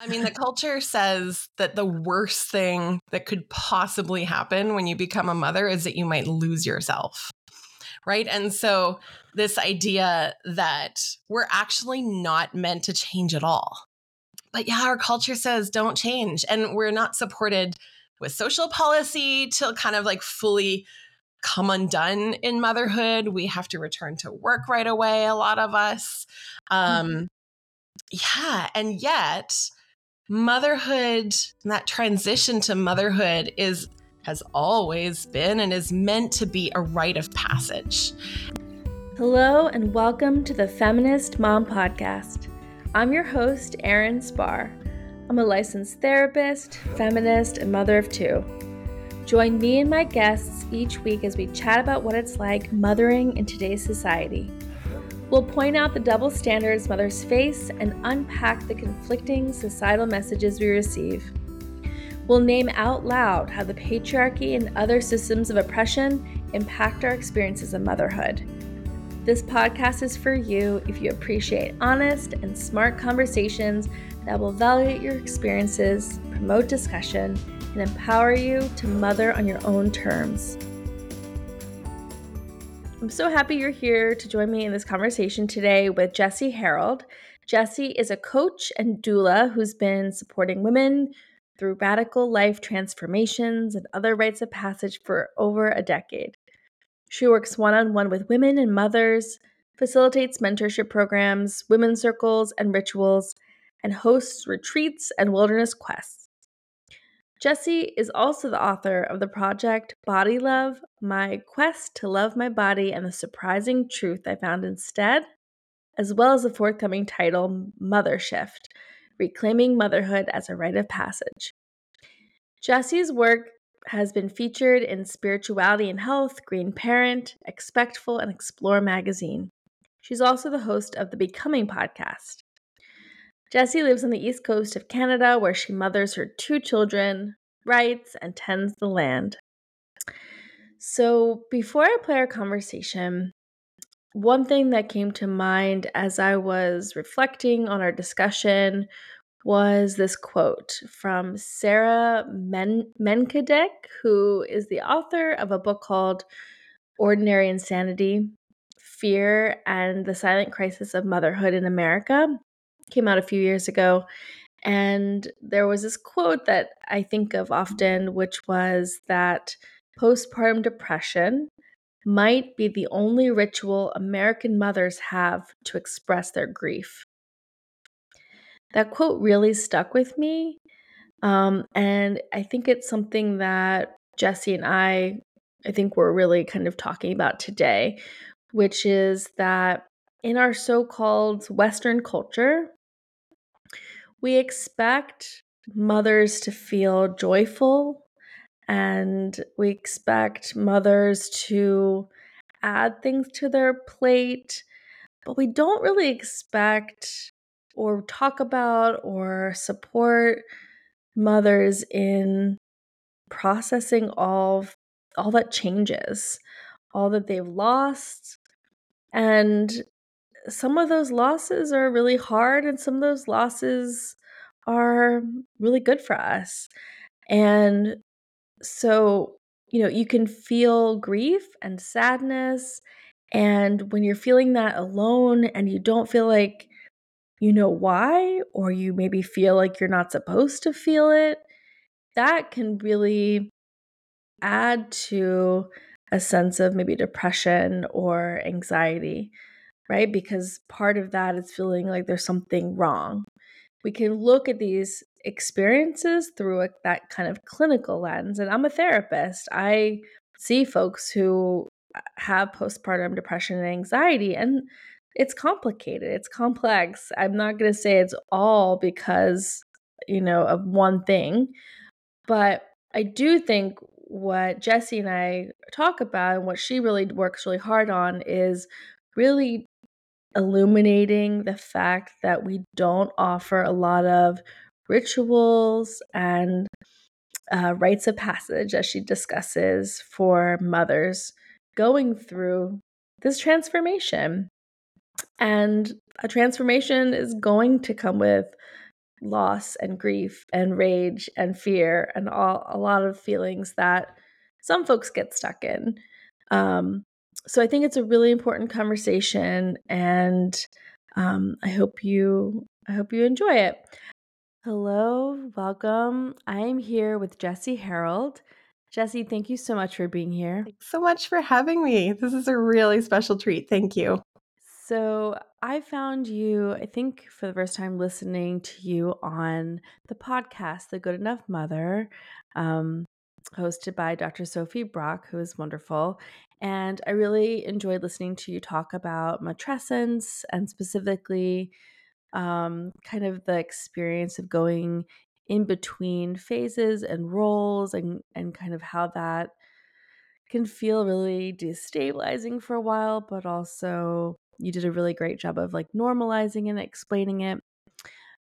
I mean, the culture says that the worst thing that could possibly happen when you become a mother is that you might lose yourself. Right. And so, this idea that we're actually not meant to change at all. But yeah, our culture says don't change. And we're not supported with social policy to kind of like fully come undone in motherhood. We have to return to work right away, a lot of us. Um, mm-hmm. Yeah. And yet, motherhood, that transition to motherhood is has always been and is meant to be a rite of passage. Hello, and welcome to the Feminist Mom Podcast. I'm your host, Erin Spahr. I'm a licensed therapist, feminist, and mother of two. Join me and my guests each week as we chat about what it's like mothering in today's society. We'll point out the double standards mothers face and unpack the conflicting societal messages we receive. We'll name out loud how the patriarchy and other systems of oppression impact our experiences of motherhood. This podcast is for you if you appreciate honest and smart conversations that will validate your experiences, promote discussion, and empower you to mother on your own terms. I'm so happy you're here to join me in this conversation today with Jessie Harrold. Jessie is a coach and doula who's been supporting women through radical life transformations and other rites of passage for over a decade. She works one on one with women and mothers, facilitates mentorship programs, women's circles, and rituals, and hosts retreats and wilderness quests. Jessie is also the author of the project Body Love My Quest to Love My Body and the Surprising Truth I Found Instead, as well as the forthcoming title Mothershift Reclaiming Motherhood as a Rite of Passage. Jessie's work has been featured in Spirituality and Health, Green Parent, Expectful, and Explore magazine. She's also the host of the Becoming podcast. Jessie lives on the east coast of Canada where she mothers her two children, writes, and tends the land. So, before I play our conversation, one thing that came to mind as I was reflecting on our discussion was this quote from Sarah Men- Menkedick, who is the author of a book called Ordinary Insanity Fear and the Silent Crisis of Motherhood in America came out a few years ago. And there was this quote that I think of often, which was that postpartum depression might be the only ritual American mothers have to express their grief. That quote really stuck with me. Um, and I think it's something that Jessie and I, I think we're really kind of talking about today, which is that in our so called Western culture, we expect mothers to feel joyful and we expect mothers to add things to their plate, but we don't really expect or talk about or support mothers in processing all all that changes, all that they've lost. And some of those losses are really hard and some of those losses are really good for us. And so, you know, you can feel grief and sadness. And when you're feeling that alone and you don't feel like you know why, or you maybe feel like you're not supposed to feel it, that can really add to a sense of maybe depression or anxiety right? Because part of that is feeling like there's something wrong. We can look at these experiences through a, that kind of clinical lens. And I'm a therapist. I see folks who uh, have postpartum depression and anxiety, and it's complicated, it's complex. I'm not going to say it's all because, you know, of one thing, but I do think what Jessie and I talk about and what she really works really hard on is really illuminating the fact that we don't offer a lot of rituals and uh, rites of passage, as she discusses, for mothers going through this transformation. And a transformation is going to come with loss and grief and rage and fear and all a lot of feelings that some folks get stuck in. Um, so I think it's a really important conversation, and um, I hope you I hope you enjoy it. Hello, welcome. I am here with Jessie Harrold. Jessie, thank you so much for being here. Thanks so much for having me. This is a really special treat. Thank you. So, I found you, I think, for the first time listening to you on the podcast, The Good Enough Mother, um, hosted by Dr. Sophie Brock, who is wonderful. And I really enjoyed listening to you talk about matrescence and specifically um, kind of the experience of going in between phases and roles and, and kind of how that can feel really destabilizing for a while, but also you did a really great job of like normalizing and explaining it.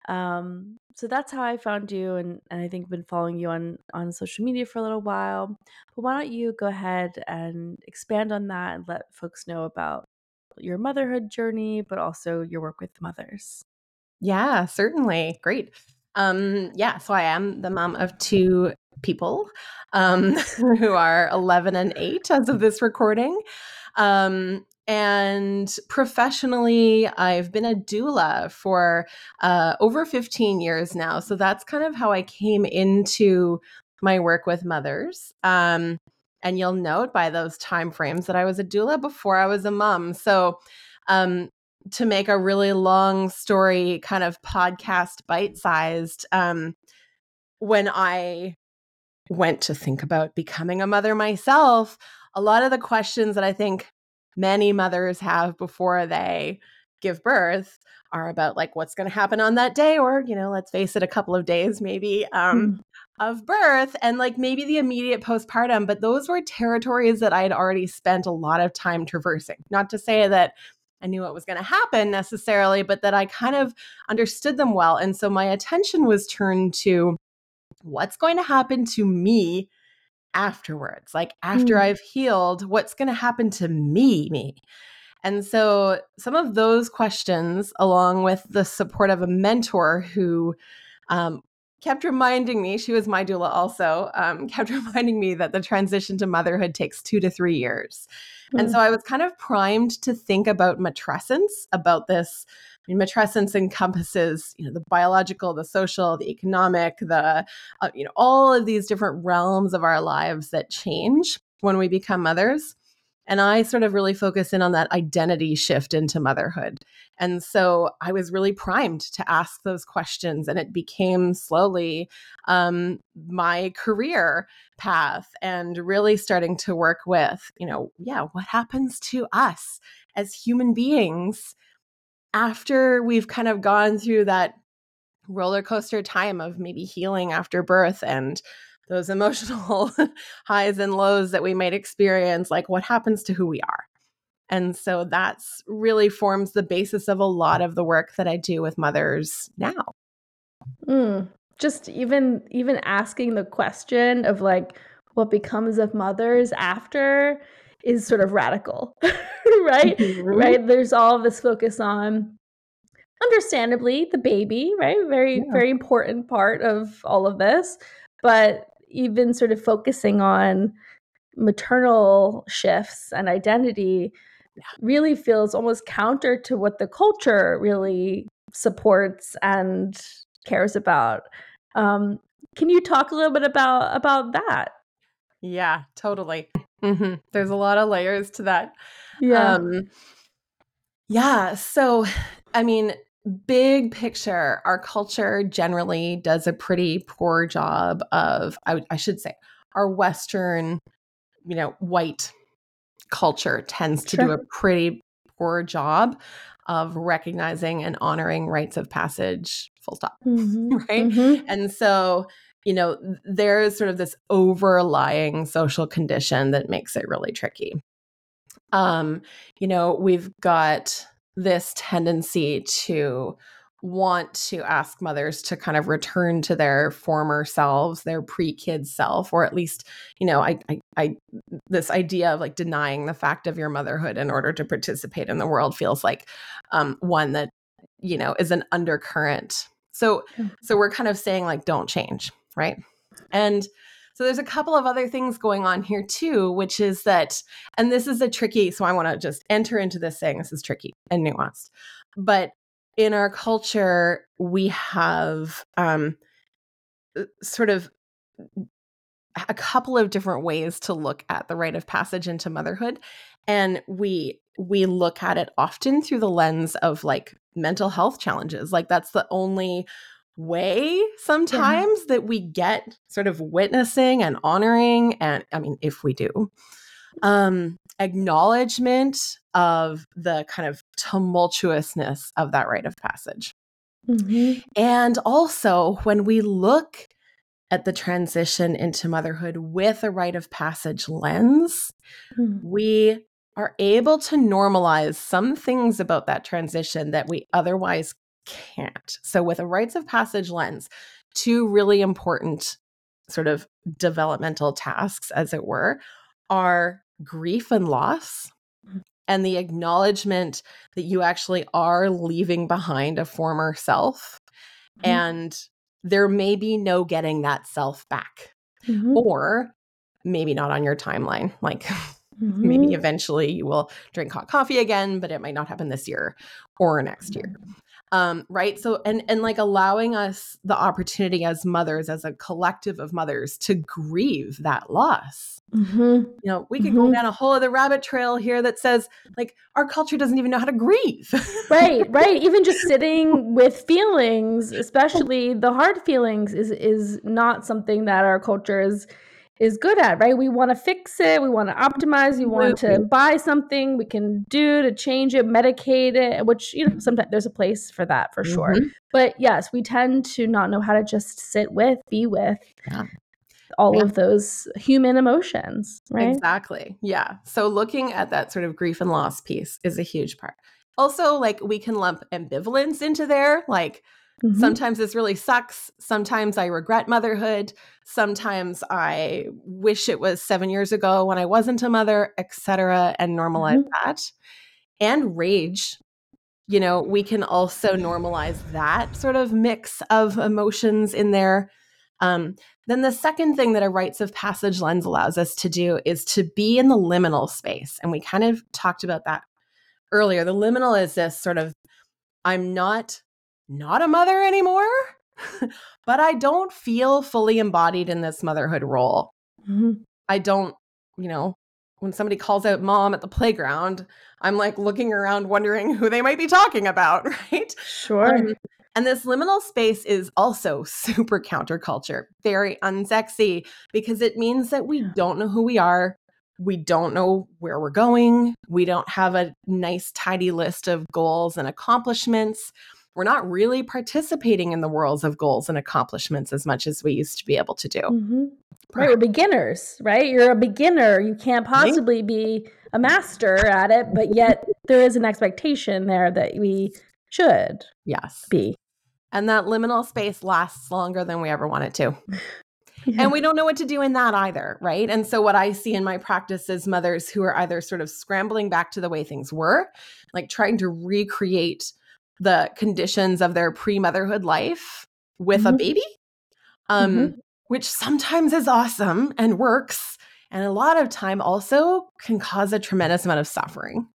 Um, so that's how I found you, and, and I think I've been following you on on social media for a little while. But why don't you go ahead and expand on that and let folks know about your motherhood journey, but also your work with mothers? Yeah, certainly. Great. Um, yeah, so I am the mom of two people um, who are 11 and 8 as of this recording. Um, and professionally, I've been a doula for uh, over 15 years now. So that's kind of how I came into my work with mothers. Um, and you'll note by those time frames that I was a doula before I was a mom. So um, to make a really long story kind of podcast bite sized, um, when I went to think about becoming a mother myself, a lot of the questions that I think many mothers have before they give birth are about like what's going to happen on that day or you know let's face it a couple of days maybe um, mm. of birth and like maybe the immediate postpartum but those were territories that i had already spent a lot of time traversing not to say that i knew what was going to happen necessarily but that i kind of understood them well and so my attention was turned to what's going to happen to me afterwards like after mm. i've healed what's going to happen to me me and so some of those questions along with the support of a mentor who um, kept reminding me she was my doula also um, kept reminding me that the transition to motherhood takes two to three years mm. and so i was kind of primed to think about matrescence about this I mean, matrescence encompasses, you know, the biological, the social, the economic, the, uh, you know, all of these different realms of our lives that change when we become mothers. And I sort of really focus in on that identity shift into motherhood. And so I was really primed to ask those questions. And it became slowly um, my career path and really starting to work with, you know, yeah, what happens to us as human beings after we've kind of gone through that roller coaster time of maybe healing after birth and those emotional highs and lows that we might experience like what happens to who we are? And so that's really forms the basis of a lot of the work that i do with mothers now. Mm, just even even asking the question of like what becomes of mothers after is sort of radical, right? Mm-hmm. Right? There's all this focus on understandably the baby, right? Very yeah. very important part of all of this, but even sort of focusing on maternal shifts and identity really feels almost counter to what the culture really supports and cares about. Um, can you talk a little bit about about that? Yeah, totally. Mm-hmm. There's a lot of layers to that. Yeah. Um, yeah. So, I mean, big picture, our culture generally does a pretty poor job of, I, I should say, our Western, you know, white culture tends to sure. do a pretty poor job of recognizing and honoring rites of passage full stop mm-hmm. right mm-hmm. and so you know, there's sort of this overlying social condition that makes it really tricky. Um, you know, we've got this tendency to want to ask mothers to kind of return to their former selves, their pre-kid self, or at least, you know, I, I, I, this idea of like denying the fact of your motherhood in order to participate in the world feels like um, one that, you know, is an undercurrent. So so we're kind of saying like don't change, right? And so there's a couple of other things going on here too, which is that, and this is a tricky, so I want to just enter into this saying this is tricky and nuanced. But in our culture, we have um, uh, sort of a couple of different ways to look at the rite of passage into motherhood and we we look at it often through the lens of like mental health challenges like that's the only way sometimes yeah. that we get sort of witnessing and honoring and i mean if we do um acknowledgement of the kind of tumultuousness of that rite of passage mm-hmm. and also when we look at the transition into motherhood with a rite of passage lens, mm. we are able to normalize some things about that transition that we otherwise can't. So, with a rites of passage lens, two really important sort of developmental tasks, as it were, are grief and loss. Mm. And the acknowledgement that you actually are leaving behind a former self mm. and there may be no getting that self back. Mm-hmm. Or maybe not on your timeline. Like mm-hmm. maybe eventually you will drink hot coffee again, but it might not happen this year or next year. Um, right. So and and like allowing us the opportunity as mothers, as a collective of mothers, to grieve that loss. Mm-hmm. You know, we could go mm-hmm. down a whole other rabbit trail here that says like our culture doesn't even know how to grieve. right, right. Even just sitting with feelings, especially the hard feelings, is is not something that our culture is is good at, right? We want to fix it, we want to optimize, we want to buy something we can do to change it, medicate it, which, you know, sometimes there's a place for that for mm-hmm. sure. But yes, we tend to not know how to just sit with, be with. Yeah. All yeah. of those human emotions, right? Exactly. Yeah. So, looking at that sort of grief and loss piece is a huge part. Also, like we can lump ambivalence into there. Like, Mm-hmm. Sometimes this really sucks. Sometimes I regret motherhood. Sometimes I wish it was 7 years ago when I wasn't a mother, etc. and normalize mm-hmm. that. And rage. You know, we can also normalize that sort of mix of emotions in there. Um, then the second thing that a rites of passage lens allows us to do is to be in the liminal space. And we kind of talked about that earlier. The liminal is this sort of I'm not not a mother anymore, but I don't feel fully embodied in this motherhood role. Mm-hmm. I don't, you know, when somebody calls out mom at the playground, I'm like looking around wondering who they might be talking about, right? Sure. Um, and this liminal space is also super counterculture, very unsexy because it means that we don't know who we are. We don't know where we're going. We don't have a nice, tidy list of goals and accomplishments we're not really participating in the worlds of goals and accomplishments as much as we used to be able to do. Mm-hmm. Right, we're beginners, right? You're a beginner. You can't possibly be a master at it, but yet there is an expectation there that we should yes be. And that liminal space lasts longer than we ever want it to. Yeah. And we don't know what to do in that either, right? And so, what I see in my practice is mothers who are either sort of scrambling back to the way things were, like trying to recreate the conditions of their pre-motherhood life with mm-hmm. a baby um, mm-hmm. which sometimes is awesome and works and a lot of time also can cause a tremendous amount of suffering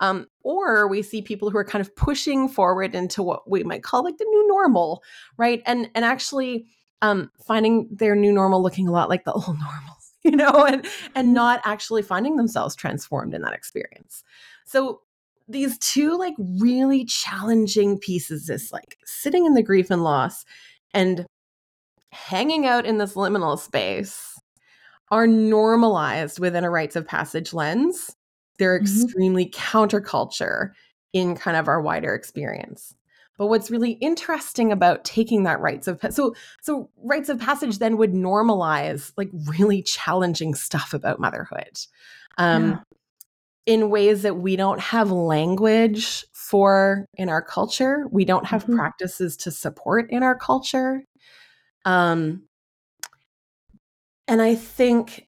um, or we see people who are kind of pushing forward into what we might call like the new normal right and and actually um, finding their new normal looking a lot like the old normal you know and and mm-hmm. not actually finding themselves transformed in that experience so these two like really challenging pieces this like sitting in the grief and loss and hanging out in this liminal space are normalized within a rites of passage lens. They're mm-hmm. extremely counterculture in kind of our wider experience. But what's really interesting about taking that rites of so so rites of passage then would normalize like really challenging stuff about motherhood. Um yeah in ways that we don't have language for in our culture. We don't have mm-hmm. practices to support in our culture. Um, and I think,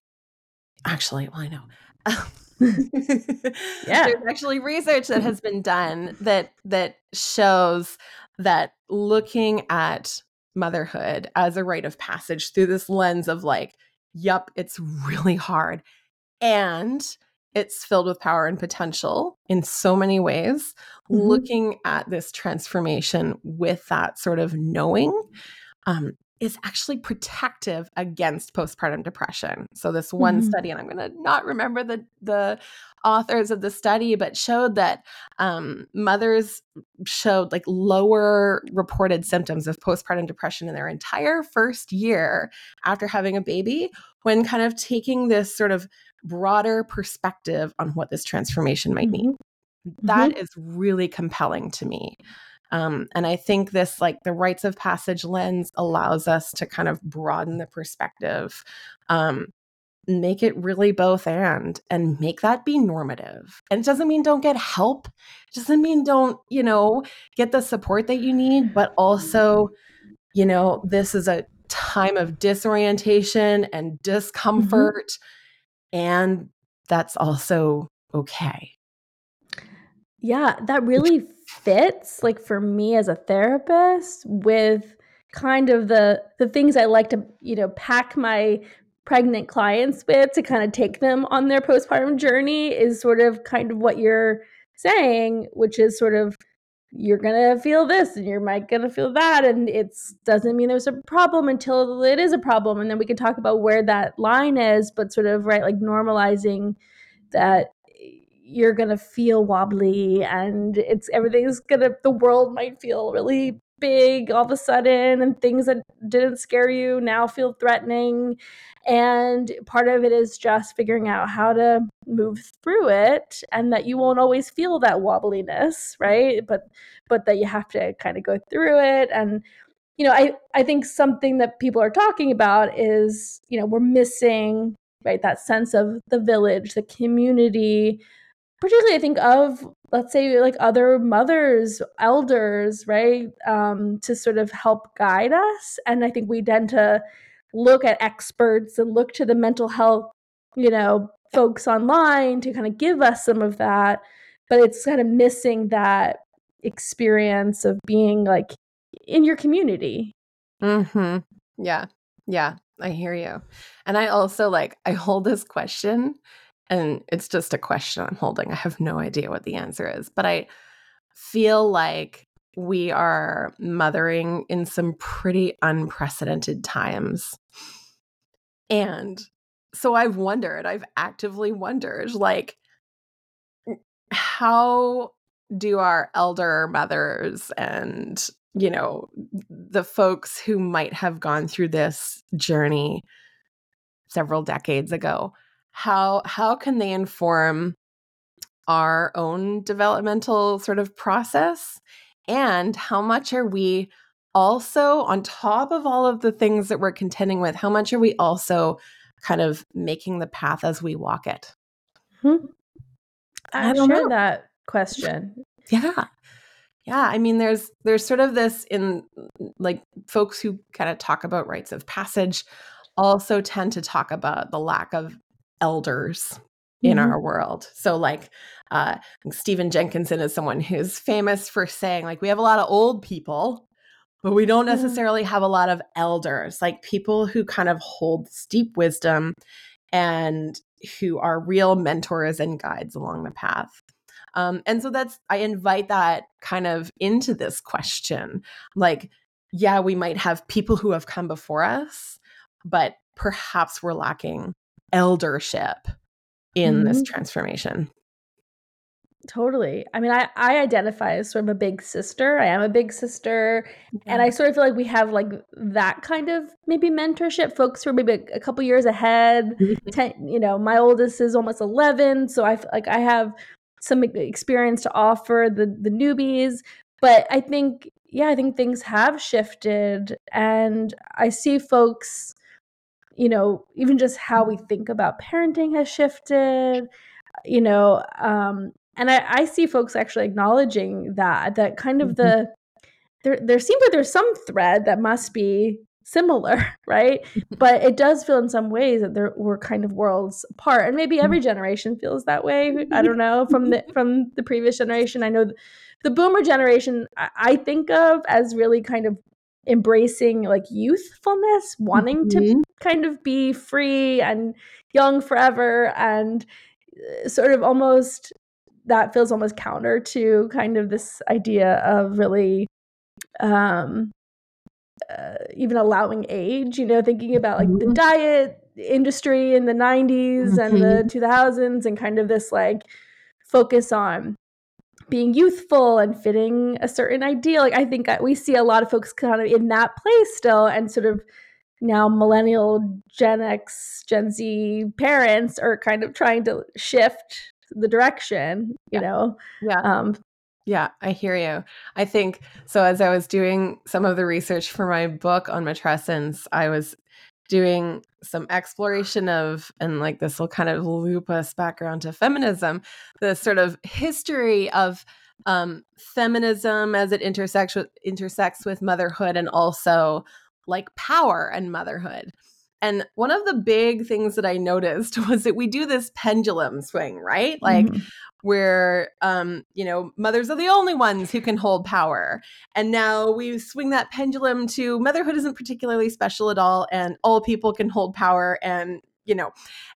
actually, well, I know. yeah, there's actually research that has been done that that shows that looking at motherhood as a rite of passage through this lens of like, yup, it's really hard. And it's filled with power and potential in so many ways. Mm-hmm. Looking at this transformation with that sort of knowing um, is actually protective against postpartum depression. So this one mm-hmm. study, and I'm going to not remember the the authors of the study, but showed that um, mothers showed like lower reported symptoms of postpartum depression in their entire first year after having a baby when kind of taking this sort of broader perspective on what this transformation might mean. Mm-hmm. That mm-hmm. is really compelling to me. Um, and I think this, like the rites of passage lens, allows us to kind of broaden the perspective, um, make it really both and, and make that be normative. And it doesn't mean don't get help, it doesn't mean don't, you know, get the support that you need, but also, you know, this is a time of disorientation and mm-hmm. discomfort. Mm-hmm and that's also okay. Yeah, that really fits like for me as a therapist with kind of the the things I like to, you know, pack my pregnant clients with to kind of take them on their postpartum journey is sort of kind of what you're saying, which is sort of you're gonna feel this and you're might gonna feel that and it doesn't mean there's a problem until it is a problem and then we can talk about where that line is but sort of right like normalizing that you're gonna feel wobbly and it's everything's gonna the world might feel really big all of a sudden and things that didn't scare you now feel threatening and part of it is just figuring out how to move through it and that you won't always feel that wobbliness, right? But but that you have to kind of go through it and you know, I I think something that people are talking about is, you know, we're missing right that sense of the village, the community, particularly I think of let's say like other mothers, elders, right, um, to sort of help guide us. And I think we tend to look at experts and look to the mental health, you know, folks online to kind of give us some of that. But it's kind of missing that experience of being like in your community. Hmm. Yeah. Yeah. I hear you. And I also like I hold this question, and it's just a question I'm holding. I have no idea what the answer is, but I feel like we are mothering in some pretty unprecedented times. And so I've wondered, I've actively wondered, like, how do our elder mothers and, you know, the folks who might have gone through this journey several decades ago, how how can they inform our own developmental sort of process and how much are we also, on top of all of the things that we're contending with, how much are we also kind of making the path as we walk it? Hmm. I, don't share know. that question. Yeah. Yeah, I mean there's there's sort of this in like folks who kind of talk about rites of passage also tend to talk about the lack of elders in mm-hmm. our world. So like uh, Stephen Jenkinson is someone who's famous for saying like we have a lot of old people, but we don't necessarily have a lot of elders, like people who kind of hold deep wisdom and who are real mentors and guides along the path. Um, and so that's I invite that kind of into this question. Like, yeah, we might have people who have come before us, but perhaps we're lacking eldership in mm-hmm. this transformation. Totally. I mean, I, I identify as sort of a big sister. I am a big sister. And I sort of feel like we have like that kind of maybe mentorship. Folks who are maybe a, couple years ahead. Mm-hmm. Ten, you know, my oldest is almost 11. So I like I have some experience to offer the, the newbies. But I think, yeah, I think things have shifted. And I see folks you know, even just how we think about parenting has shifted, you know, um, and I, I see folks actually acknowledging that, that kind of mm-hmm. the, there, there seems like there's some thread that must be similar, right? but it does feel in some ways that there we're kind of worlds apart, and maybe every mm-hmm. generation feels that way. I don't know from the from the previous generation. I know the boomer generation I think of as really kind of embracing like youthfulness, wanting mm-hmm. to kind of be free and young forever and uh, sort of almost that feels almost counter to kind of this idea of really um uh, even allowing age you know thinking about like mm-hmm. the diet industry in the 90s mm-hmm. and the 2000s mm-hmm. and kind of this like focus on being youthful and fitting a certain ideal like i think we see a lot of folks kind of in that place still and sort of now millennial gen x gen z parents are kind of trying to shift the direction you yeah. know yeah um yeah, I hear you. I think so. As I was doing some of the research for my book on matrescence, I was doing some exploration of, and like this will kind of loop us back around to feminism, the sort of history of um, feminism as it intersects with, intersects with motherhood and also like power and motherhood. And one of the big things that I noticed was that we do this pendulum swing, right? Like mm-hmm. where um, you know, mothers are the only ones who can hold power. And now we swing that pendulum to motherhood isn't particularly special at all and all people can hold power and you know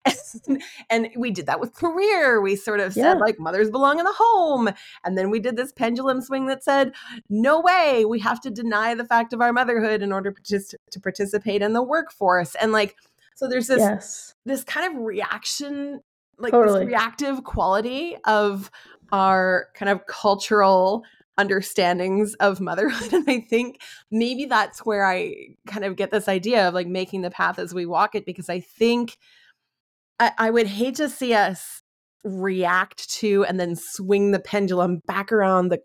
and, we did that with career we sort of yeah. said like mothers belong in the home and then we did this pendulum swing that said no way we have to deny the fact of our motherhood in order to participate in the workforce and like so there's this yes. this kind of reaction like totally. this reactive quality of our kind of cultural understandings of motherhood and i think maybe that's where i kind of get this idea of like making the path as we walk it because i think i, I would hate to see us react to and then swing the pendulum back around the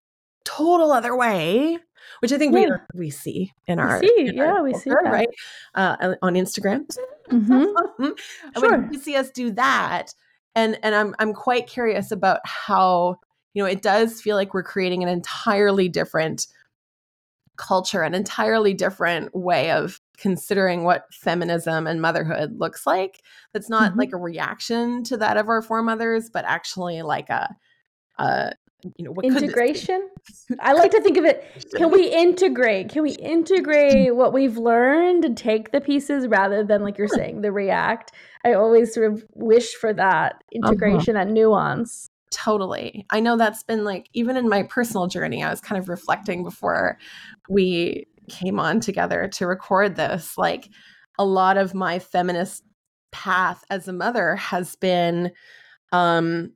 total other way which i think yeah. we we see in our we see, in yeah our we see that. right uh, on instagram mm-hmm. i sure. would see us do that and and i'm i'm quite curious about how you know, it does feel like we're creating an entirely different culture, an entirely different way of considering what feminism and motherhood looks like. That's not mm-hmm. like a reaction to that of our foremothers, but actually like a, a you know, what integration. I like to think of it. Can we integrate? Can we integrate what we've learned and take the pieces rather than, like you're saying, the react? I always sort of wish for that uh-huh. integration uh-huh. and nuance. Totally. I know that's been like, even in my personal journey, I was kind of reflecting before we came on together to record this. Like, a lot of my feminist path as a mother has been, um,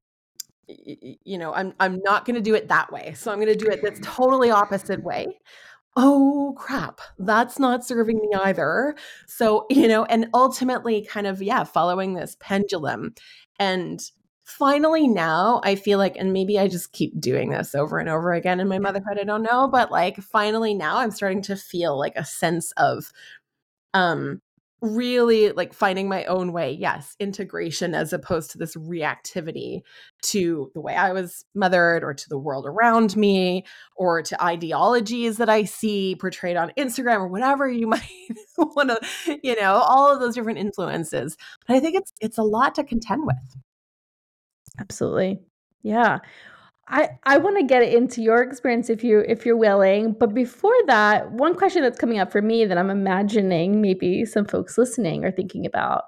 you know, I'm I'm not going to do it that way. So I'm going to do it this totally opposite way. Oh crap, that's not serving me either. So, you know, and ultimately kind of yeah, following this pendulum and finally now I feel like, and maybe I just keep doing this over and over again in my motherhood, I don't know, but like finally now I'm starting to feel like a sense of um really like finding my own way yes integration as opposed to this reactivity to the way i was mothered or to the world around me or to ideologies that i see portrayed on instagram or whatever you might want to you know all of those different influences. But i think it's it's a lot to contend with Absolutely. Yeah. I I want to get into your experience if you if you're willing, but before that, one question that's coming up for me that I'm imagining maybe some folks listening are thinking about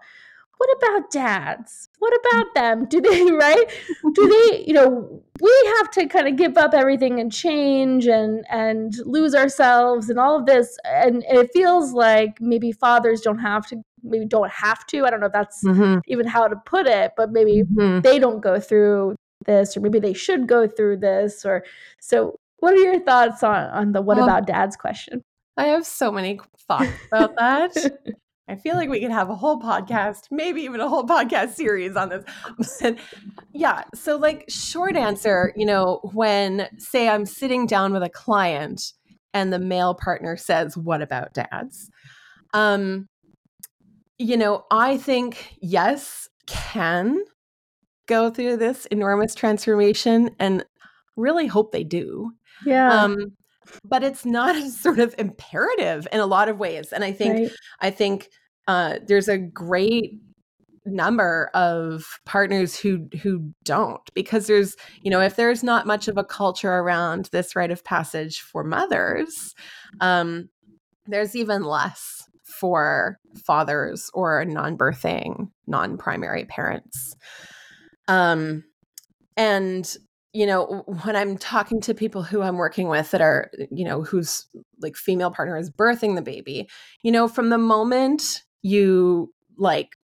what about dads? What mm. about them? Do they, right? Do they, you know, we have to kind of give up everything and change and and lose ourselves and all of this and, and it feels like maybe fathers don't have to maybe don't have to. I don't know if that's mm-hmm. even how to put it, but maybe mm-hmm. they don't go through this or maybe they should go through this or so what are your thoughts on on the what well, about dads question? I have so many thoughts about that. I feel like we could have a whole podcast, maybe even a whole podcast series on this. yeah. So, like, short answer, you know, when, say, I'm sitting down with a client and the male partner says, What about dads? Um, you know, I think yes, can go through this enormous transformation and really hope they do. Yeah. Um, but it's not a sort of imperative in a lot of ways. And I think, right. I think uh, there's a great number of partners who who don't because there's you know if there's not much of a culture around this rite of passage for mothers um there's even less for fathers or non-birthing non-primary parents. Um and you know when i'm talking to people who i'm working with that are you know whose like female partner is birthing the baby you know from the moment you like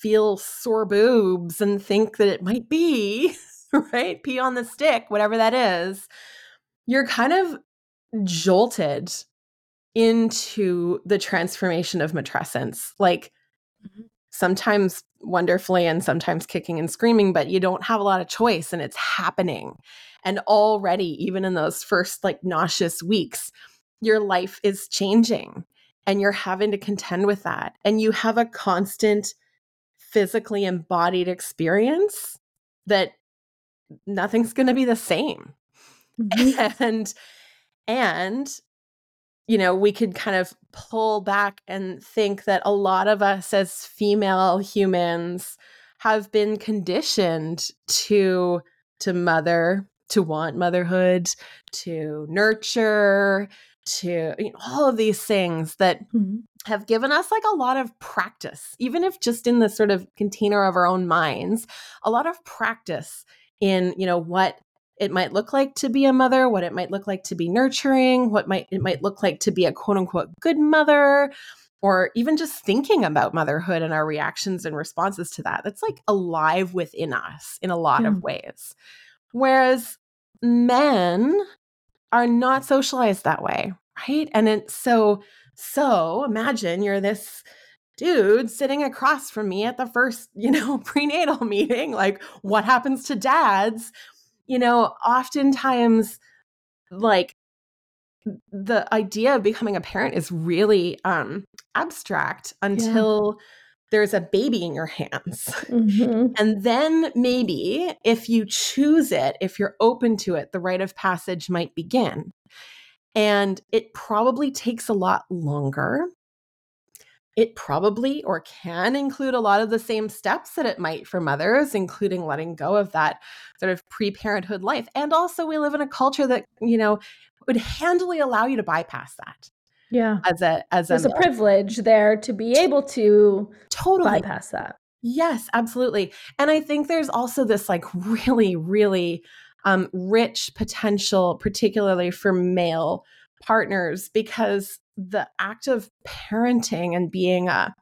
feel sore boobs and think that it might be right pee on the stick whatever that is you're kind of jolted into the transformation of matrescence like mm-hmm. sometimes wonderfully and sometimes kicking and screaming but you don't have a lot of choice and it's happening and already even in those first like nauseous weeks your life is changing and you're having to contend with that and you have a constant physically embodied experience that nothing's going to be the same mm-hmm. and and you know, we could kind of pull back and think that a lot of us as female humans have been conditioned to to mother, to want motherhood, to nurture, to you know, all of these things that mm-hmm. have given us like a lot of practice, even if just in the sort of container of our own minds, a lot of practice in, you know, what it might look like to be a mother, what it might look like to be nurturing, what might it might look like to be a quote unquote good mother, or even just thinking about motherhood and our reactions and responses to that. That's like alive within us in a lot yeah. of hmm. ways. Whereas men are not socialized that way, right? And it's so so imagine you're this dude sitting across from me at the first, you know, prenatal meeting. Like, what happens to dads you know, oftentimes like the idea of becoming a parent is really um abstract until yeah. there's a baby in your hands. Mm-hmm. And then maybe if you choose it, if you're open to it, the rite of passage might begin. And it probably takes a lot longer it probably or can include a lot of the same steps that it might for mothers, including letting go of that sort of pre parenthood life. And also, we live in a culture that, you know, would handily allow you to bypass that. Yeah. As a, as There's a, a privilege there to be able to totally bypass that. Yes, absolutely. And I think there's also this like really, really um, rich potential, particularly for male partners, because the act of parenting and being a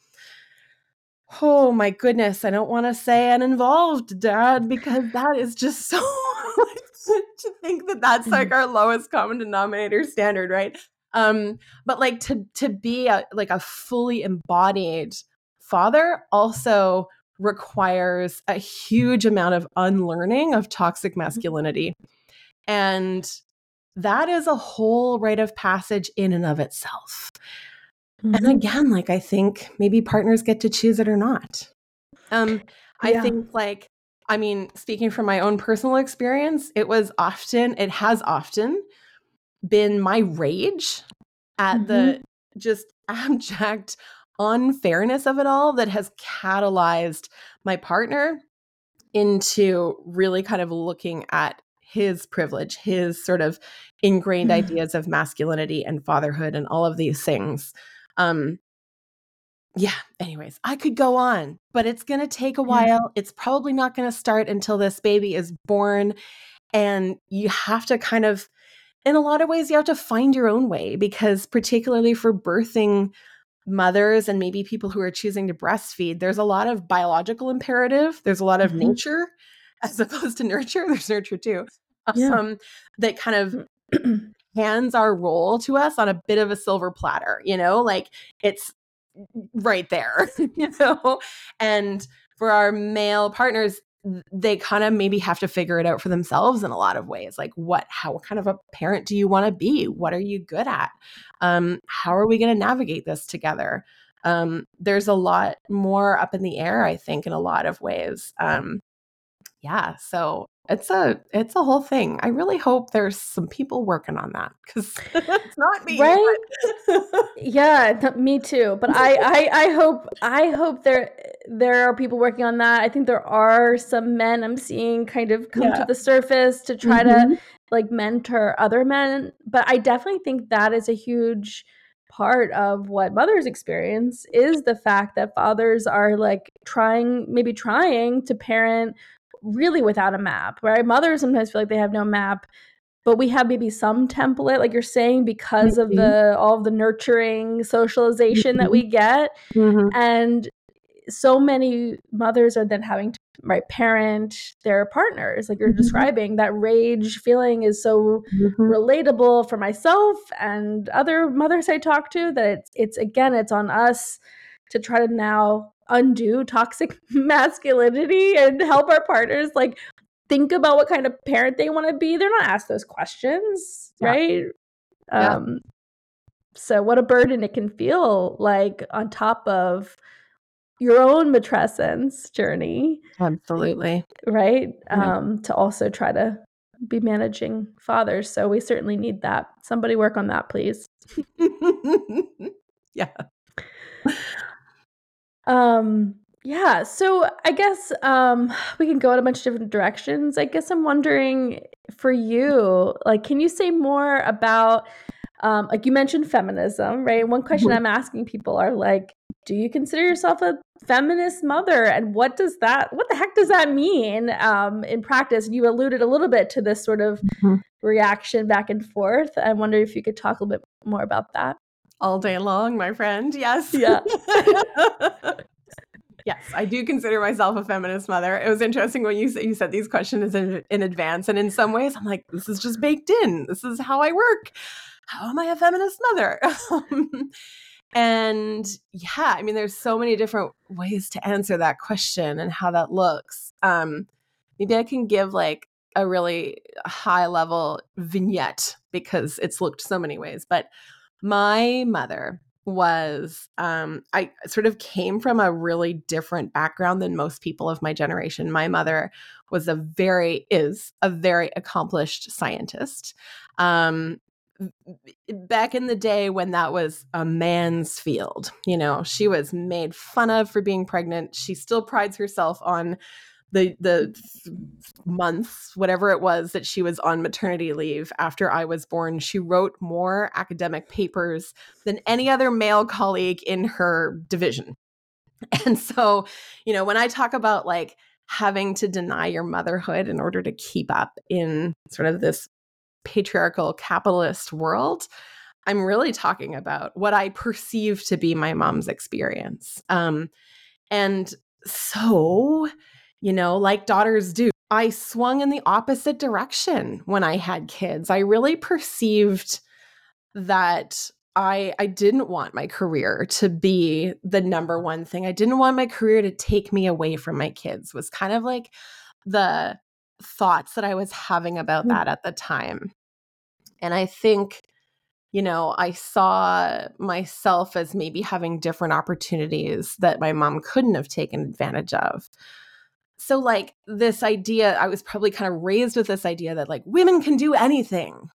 oh my goodness, I don't want to say an involved dad because that is just so to think that that's like mm-hmm. our lowest common denominator standard, right? Um, but like to to be a like a fully embodied father also requires a huge amount of unlearning of toxic mm-hmm. masculinity. And that is a whole rite of passage in and of itself. Mm-hmm. And again, like I think maybe partners get to choose it or not. Um, I yeah. think like I mean, speaking from my own personal experience, it was often, it has often been my rage at mm-hmm. the just abject unfairness of it all that has catalyzed my partner into really kind of looking at his privilege, his sort of ingrained mm. ideas of masculinity and fatherhood and all of these things. Um, yeah, anyways, I could go on, but it's going to take a while. It's probably not going to start until this baby is born. And you have to kind of, in a lot of ways, you have to find your own way because, particularly for birthing mothers and maybe people who are choosing to breastfeed, there's a lot of biological imperative, there's a lot of mm-hmm. nature as opposed to nurture. There's nurture too yeah. um, that kind of hands our role to us on a bit of a silver platter, you know, like it's right there, you know? And for our male partners, they kind of maybe have to figure it out for themselves in a lot of ways. Like, what, how, what kind of a parent do you want to be? What are you good at? Um, how are we going to navigate this together? Um, there's a lot more up in the air, I think, in a lot of ways. Um, yeah, so it's a it's a whole thing. I really hope there's some people working on that because it's not me. Right? yeah, th- me too. But I, I I hope I hope there there are people working on that. I think there are some men I'm seeing kind of come yeah. to the surface to try mm-hmm. to like mentor other men. But I definitely think that is a huge part of what mothers experience is the fact that fathers are like trying, maybe trying to parent really without a map, right? Mothers sometimes feel like they have no map but we have maybe some template like you're saying because mm-hmm. of the all of the nurturing socialization mm-hmm. that we get mm-hmm. and so many mothers are then having to right parent their partners like you're mm-hmm. describing that rage feeling is so mm-hmm. relatable for myself and other mothers i talk to that it's it's again it's on us to try to now undo toxic masculinity and help our partners like think about what kind of parent they want to be. They're not asked those questions yeah. right? Yeah. um so what a burden it can feel like on top of your own matrescence journey absolutely. right? Yeah. um to also try to be managing fathers. So we certainly need that. Somebody work on that please. Yeah um yeah, so I guess um, we can go in a bunch of different directions. I guess I'm wondering for you, like, can you say more about, um, like, you mentioned feminism, right? One question mm-hmm. I'm asking people are like, do you consider yourself a feminist mother, and what does that, what the heck does that mean um, in practice? And you alluded a little bit to this sort of mm-hmm. reaction back and forth. I wonder if you could talk a little bit more about that all day long, my friend. Yes. Yeah. Yes, I do consider myself a feminist mother. It was interesting when you you said these questions in, in advance, and in some ways, I'm like, this is just baked in. This is how I work. How am I a feminist mother? and yeah, I mean, there's so many different ways to answer that question and how that looks. Um, maybe I can give like a really high level vignette because it's looked so many ways. But my mother was um, I sort of came from a really different background than most people of my generation. My mother was a very is a very accomplished scientist. Um, back in the day when that was a man's field, you know, she was made fun of for being pregnant. She still prides herself on the the months whatever it was that she was on maternity leave after I was born she wrote more academic papers than any other male colleague in her division. And so you know when I talk about like having to deny your motherhood in order to keep up in sort of this patriarchal capitalist world I'm really talking about what I perceive to be my mom's experience. Um and so you know, like daughters do. I swung in the opposite direction when I had kids. I really perceived that I I didn't want my career to be the number one thing. I didn't want my career to take me away from my kids. Was kind of like the thoughts that I was having about mm. that at the time. And I think you know, I saw myself as maybe having different opportunities that my mom couldn't have taken advantage of so like this idea i was probably kind of raised with this idea that like women can do anything.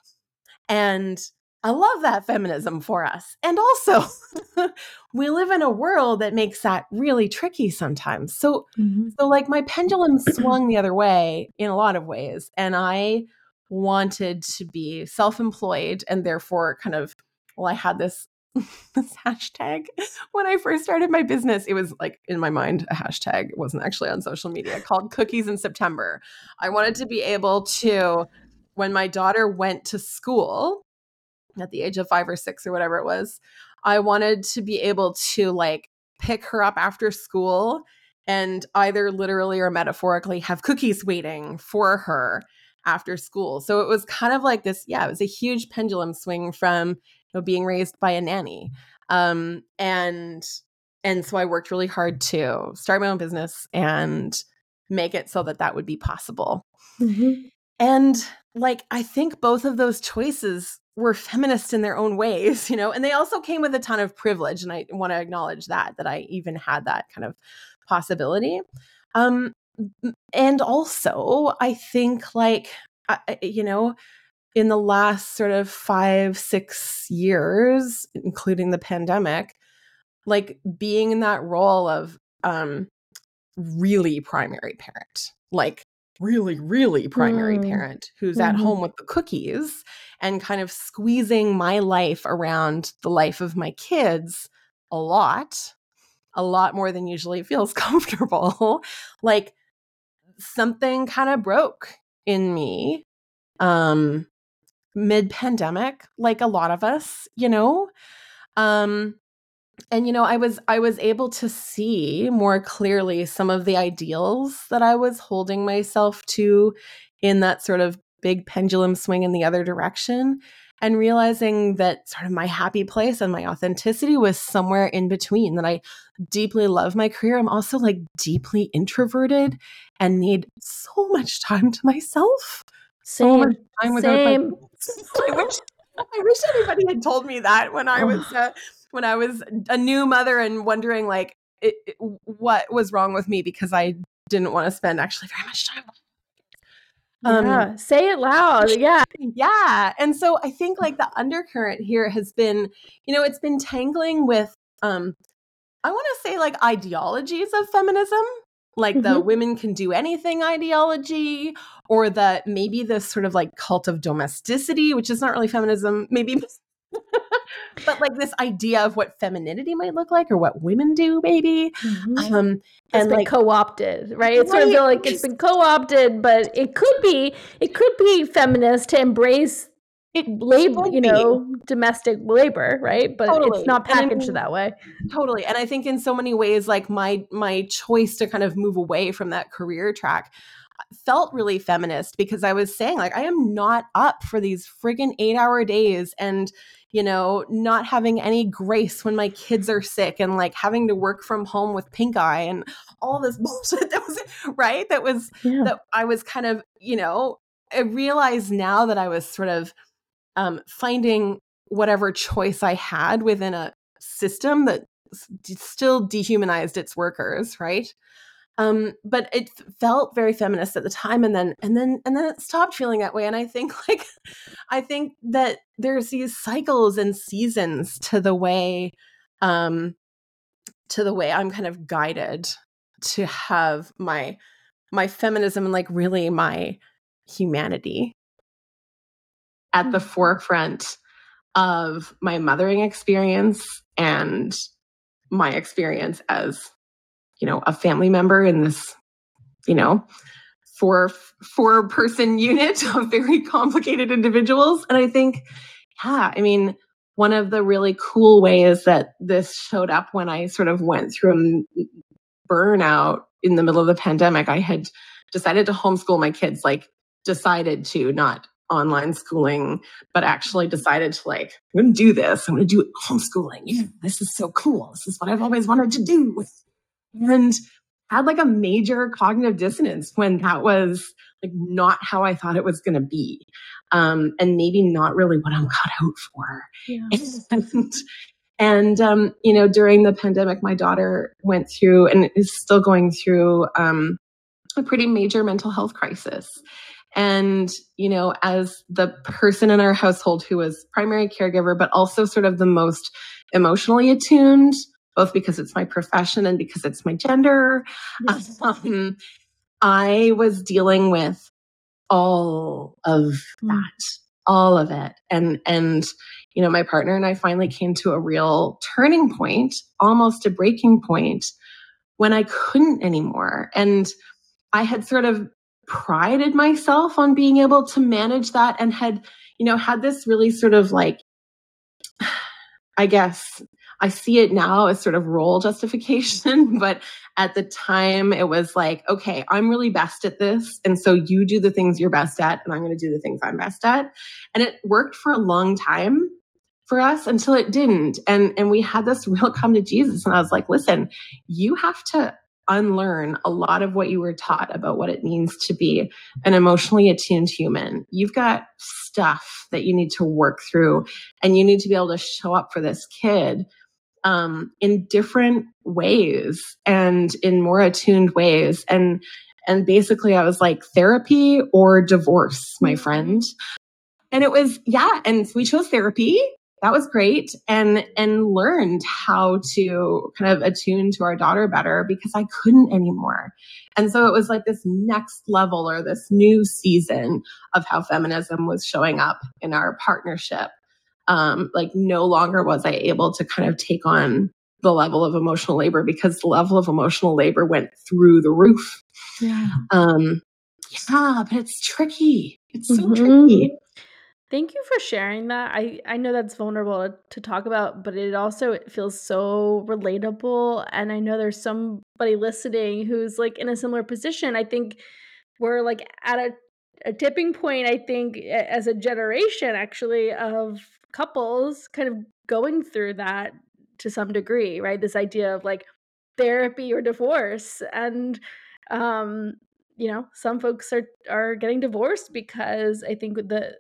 And i love that feminism for us. And also we live in a world that makes that really tricky sometimes. So mm-hmm. so like my pendulum swung the other way in a lot of ways and i wanted to be self-employed and therefore kind of well i had this this hashtag when I first started my business. It was like in my mind a hashtag. It wasn't actually on social media called Cookies in September. I wanted to be able to, when my daughter went to school at the age of five or six or whatever it was, I wanted to be able to like pick her up after school and either literally or metaphorically have cookies waiting for her after school. So it was kind of like this, yeah, it was a huge pendulum swing from know being raised by a nanny um, and and so i worked really hard to start my own business and make it so that that would be possible mm-hmm. and like i think both of those choices were feminist in their own ways you know and they also came with a ton of privilege and i want to acknowledge that that i even had that kind of possibility um and also i think like I, you know in the last sort of five, six years, including the pandemic, like being in that role of um, really primary parent, like really, really primary Mm. parent who's at Mhm. home with the cookies and kind of squeezing my life around the life of my kids a lot, a lot more than usually feels comfortable. like something kind of broke in me um mid pandemic like a lot of us you know? Um and you know i was i was able to see more clearly some of the ideals that i was holding myself to in that sort of big pendulum swing in the other direction and realizing that sort of my happy place and my authenticity was somewhere in between that i deeply love my career. I'm also like deeply introverted and need so much time to myself Same. much time without my Same. I wish I wish anybody had told me that when I was uh, when I was a new mother and wondering like it, it- what was wrong with me because I didn't want to spend actually very much time. Um, yeah. Say it loud. Yeah. yeah, and so I think like the undercurrent here has been, you know, it's been tangling with um I want to say like ideologies of feminism, like the Mhm. women can do anything ideology, or the maybe this sort of like cult of domesticity, which is not really feminism, maybe, but like this idea of what femininity might look like or what women do, maybe. Mhm. Um, and like, co-opted, right? It's sort of like it's been co-opted, but it could be it could be feminist to embrace it should you know, domestic labor, right? But Totally. it's not And I packaged mean- that way. totally and i think in so many ways like my my choice to kind of move away from that career track uh, felt really feminist because i was saying like i am not up for these friggin' eight hour days and you know not having any grace when my kids are sick and like having to work from home with pink eye and all this bullshit that was right that was Yeah. that I was kind of, you know, I realize now that I was sort of um, finding whatever choice I had within a system that still dehumanized its workers, right? Um, but it felt very feminist at the time, and then and then and then it stopped feeling that way. And I think like I think that there's these cycles and seasons to the way um, to the way I'm kind of guided to have my my feminism and like really my humanity at the forefront of my mothering experience and my experience as you know a family member in this you know four four person unit of very complicated individuals. And i think yeah i mean one of the really cool ways that this showed up when i sort of went through a burnout in the middle of the pandemic i had decided to homeschool my kids like decided to not online schooling but actually decided to like i'm gonna do this i'm gonna do homeschooling yeah, this is so cool this is what i've always wanted to do and had like a major cognitive dissonance when that was like not how I thought it was going to be. Um, and maybe not really what I'm cut out for. Yeah. And, and um, you know, during the pandemic, my daughter went through and is still going through um, a pretty major mental health crisis. And, you know, as the person in our household who was primary caregiver, but also sort of the most emotionally attuned, both because it's my profession and because it's my gender, um, I was dealing with all of Mm. that, all of it. And, and, you know, my partner and I finally came to a real turning point, almost a breaking point when I couldn't anymore. And I had sort of prided myself on being able to manage that and had, you know, had this really sort of like, I guess I see it now as sort of role justification, but at the time it was like, okay, I'm really best at this. And so you do the things you're best at, and I'm going to do the things I'm best at. And it worked for a long time for us until it didn't. And, and we had this real come to Jesus. And I was like, listen, you have to unlearn a lot of what you were taught about what it means to be an emotionally attuned human. You've got stuff that you need to work through and you need to be able to show up for this kid um, in different ways and in more attuned ways. And and basically I was like therapy or divorce, my friend. And it was, yeah, and we chose therapy that was great and and learned how to kind of attune to our daughter better because I couldn't anymore. And so it was like this next level or this new season of how feminism was showing up in our partnership. Um, like no longer was I able to kind of take on the level of emotional labor because the level of emotional labor went through the roof. Yeah. Um, yeah, but it's tricky. It's so mm-hmm. tricky. Thank you for sharing that. I I know that's vulnerable to talk about, but it also it feels so relatable and I know there's somebody listening who's like in a similar position. I think we're like at a a tipping point I think as a generation actually of couples kind of going through that to some degree, right? This idea of like therapy or divorce and um you know some folks are are getting divorced because i think the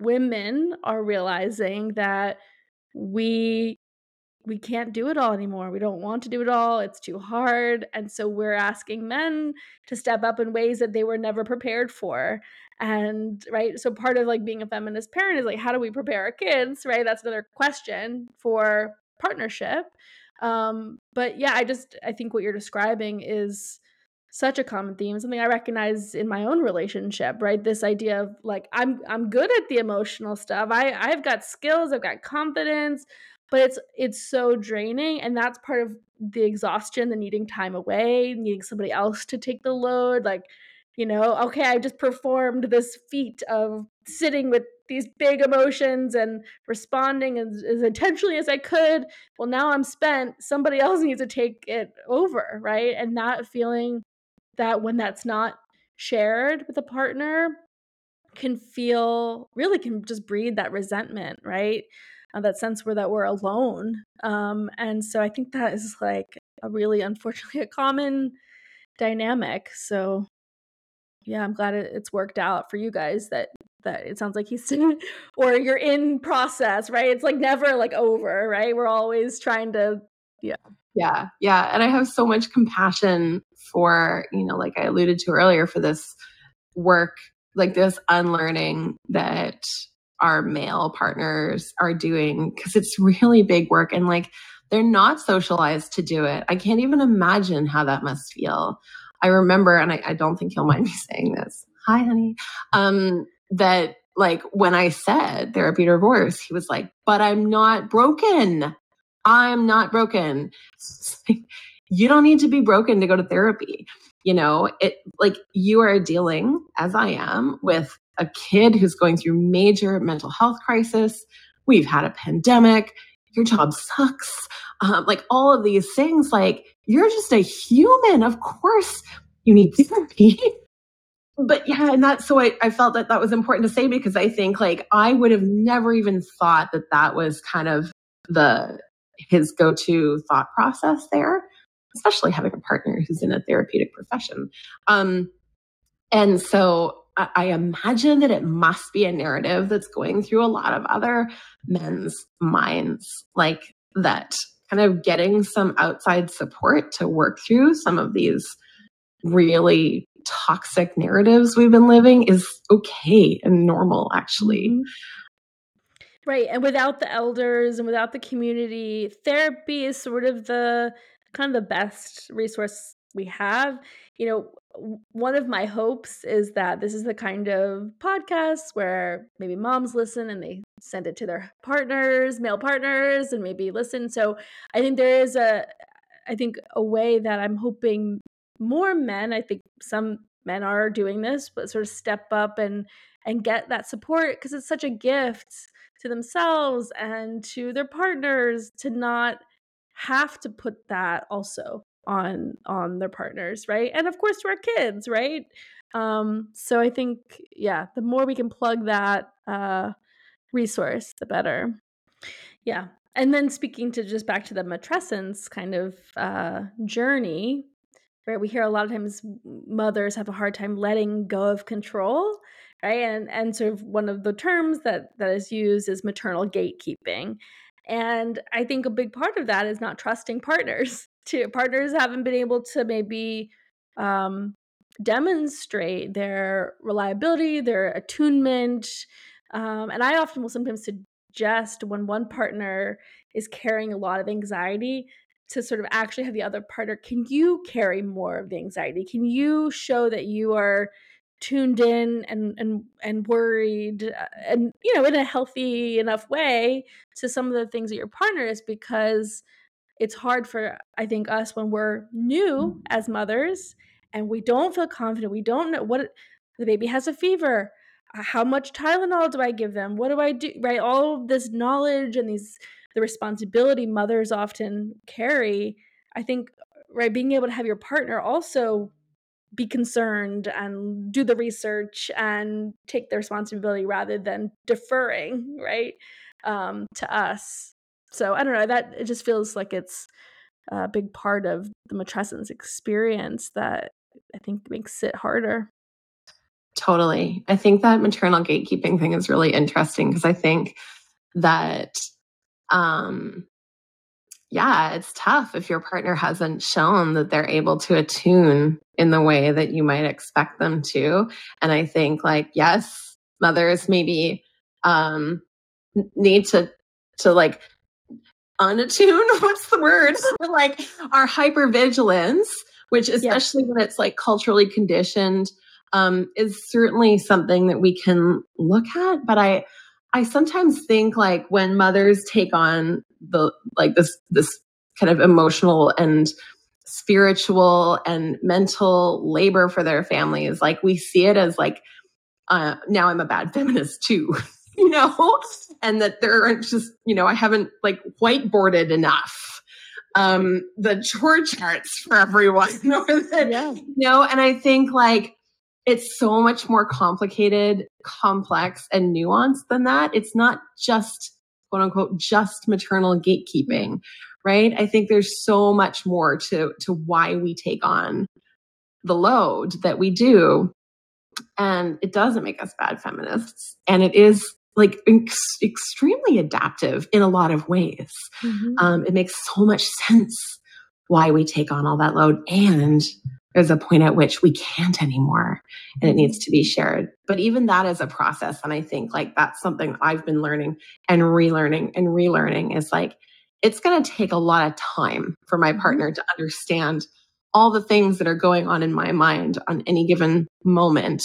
women are realizing that we we can't do it all anymore. We don't want to do it all. It's too hard. And so we're asking men to step up in ways that they were never prepared for. And right, so part of like being a feminist parent is like how do we prepare our kids, right? That's another question for partnership. Um but yeah, I just I think what you're describing is such a common theme something i recognize in my own relationship right? This idea of like i'm i'm good at the emotional stuff. I i've got skills i've got confidence but it's it's so draining and that's part of the exhaustion the needing time away needing somebody else to take the load like you know okay i just performed this feat of sitting with these big emotions and responding as, as intentionally as i could. Well now i'm spent. Somebody else needs to take it over right? And that feeling that when that's not shared with a partner can feel really can just breed that resentment, right? Uh, that sense where that we're alone. Um, and so I think that is like a really unfortunately a common dynamic. So yeah, I'm glad it, it's worked out for you guys that that it sounds like he's still or you're in process, right? It's like never like over, right? We're always trying to yeah. Yeah. Yeah. And I have so much compassion for, you know, like I alluded to earlier, for this work, like this unlearning that our male partners are doing, because it's really big work. And like they're not socialized to do it. I can't even imagine how that must feel. I remember, and I, I don't think he'll mind me saying this. Hi, honey. Um, that like when I said therapy divorce, he was like, but I'm not broken. I'm not broken. you don't need to be broken to go to therapy. You know, it like you are dealing, as I am, with a kid who's going through major mental health crisis. We've had a pandemic. Your job sucks. Um, like all of these things, like you're just a human. Of course, you need therapy. but yeah, and that's so I, I felt that that was important to say because I think like I would have never even thought that that was kind of the his go-to thought process there especially having a partner who's in a therapeutic profession. Um, and so I, I imagine that it must be a narrative that's going through a lot of other men's minds, like that kind of getting some outside support to work through some of these really toxic narratives we've been living is okay and normal, actually. Right. And without the elders and without the community, therapy is sort of the kind of the best resource we have. You know, one of my hopes is that this is the kind of podcast where maybe moms listen and they send it to their partners, male partners, and maybe listen. So I think there is a, I think a way that I'm hoping more men, I think some men are doing this, but sort of step up and and get that support because it's such a gift to themselves and to their partners to not have to put that also on on their partners right? And of course to our kids right? Um so i think yeah the more we can plug that uh resource the better. Yeah. And then speaking to just back to the matrescence kind of uh journey right we hear a lot of times mothers have a hard time letting go of control right and and sort of one of the terms that that is used is maternal gatekeeping and I think a big part of that is not trusting partners. To partners haven't been able to maybe um, demonstrate their reliability, their attunement. Um, and I often will sometimes suggest when one partner is carrying a lot of anxiety to sort of actually have the other partner can you carry more of the anxiety? Can you show that you are tuned in and and and worried uh, and you know in a healthy enough way to some of the things that your partner is? Because it's hard for i think us when we're new as mothers and we don't feel confident we don't know what the baby has a fever how much tylenol do i give them? What do i do right? All of this knowledge and these the responsibility mothers often carry i think right being able to have your partner also be concerned and do the research and take the responsibility rather than deferring right um, to us. So i don't know that it just feels like it's a big part of the matrescence experience that i think makes it harder. Totally. I think that maternal gatekeeping thing is really interesting because i think that um yeah, it's tough if your partner hasn't shown that they're able to attune in the way that you might expect them to. And I think like, yes, mothers maybe um need to to like unattune, what's the word? like our hypervigilance, which especially when it's like culturally conditioned, um, is certainly something that we can look at. But I I sometimes think like when mothers take on the like this this kind of emotional and spiritual and mental labor for their families like we see it as like uh, now i'm a bad feminist too you know and that there aren't just you know i haven't like whiteboarded enough um the chore charts for everyone yeah. you know and i think like it's so much more complicated, complex, and nuanced than that. It's not just quote unquote just maternal gatekeeping, right? I think there's so much more to to why we take on the load that we do. And it doesn't make us bad feminists. And it is like ex- extremely adaptive in a lot of ways. Mm-hmm. Um, it makes so much sense why we take on all that load. And there's a point at which we can't anymore and it needs to be shared. But even that is a process. And I think like that's something I've been learning and relearning and relearning is like, it's going to take a lot of time for my mm-hmm. partner to understand all the things that are going on in my mind on any given moment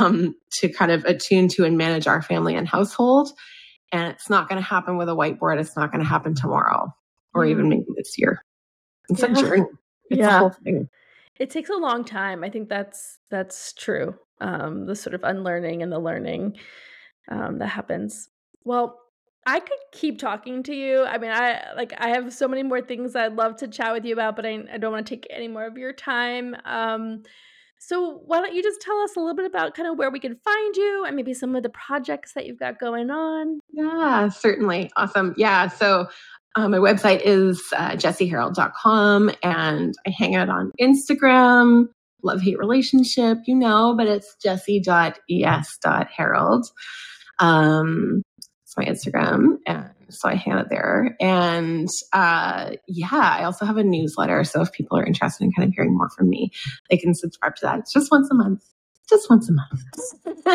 um, to kind of attune to and manage our family and household. And it's not going to happen with a whiteboard. It's not going to happen tomorrow or even maybe this year. It's yeah. a journey. It's yeah. It takes a long time. I think that's that's true. Um, the sort of unlearning and the learning um, that happens. Well, I could keep talking to you. I mean, I like I have so many more things I'd love to chat with you about, but I, I don't want to take any more of your time. Um, so why don't you just tell us a little bit about kind of where we can find you and maybe some of the projects that you've got going on? Yeah, certainly. Awesome. Yeah. So um, my website is uh, jessieharrold.com and I hang out on Instagram, love hate relationship, you know, but it's jessie.es.harrold. Um, it's my Instagram. And so I hang out there. And uh, yeah, I also have a newsletter. So if people are interested in kind of hearing more from me, they can subscribe to that. It's just once a month. Just once a month.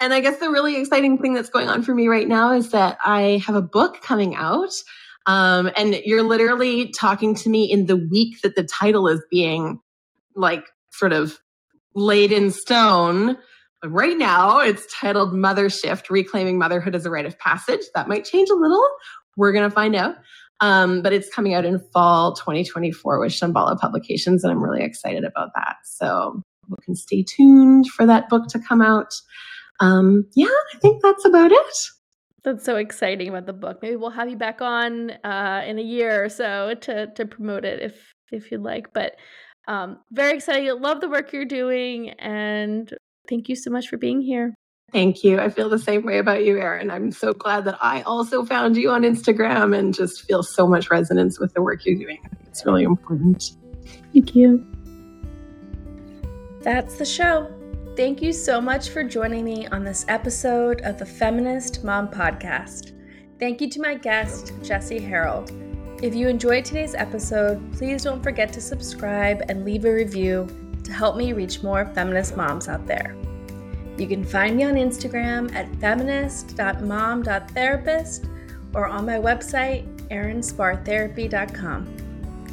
and I guess the really exciting thing that's going on for me right now is that I have a book coming out um, and you're literally talking to me in the week that the title is being like sort of laid in stone. Right now, it's titled Mothershift Reclaiming Motherhood as a Rite of Passage. That might change a little. We're going to find out. Um, but it's coming out in fall 2024 with Shambhala Publications, and I'm really excited about that. So you can stay tuned for that book to come out. Um, yeah, I think that's about it. That's so exciting about the book. Maybe we'll have you back on uh, in a year or so to to promote it if if you'd like. But um, very excited. Love the work you're doing, and thank you so much for being here. Thank you. I feel the same way about you, Erin. I'm so glad that I also found you on Instagram and just feel so much resonance with the work you're doing. It's really important. Thank you. That's the show. Thank you so much for joining me on this episode of the Feminist Mom Podcast. Thank you to my guest, Jessie Harrold. If you enjoyed today's episode, please don't forget to subscribe and leave a review to help me reach more feminist moms out there. You can find me on Instagram at feminist.mom.therapist or on my website, erinspahrtherapy.com.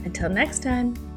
Until next time.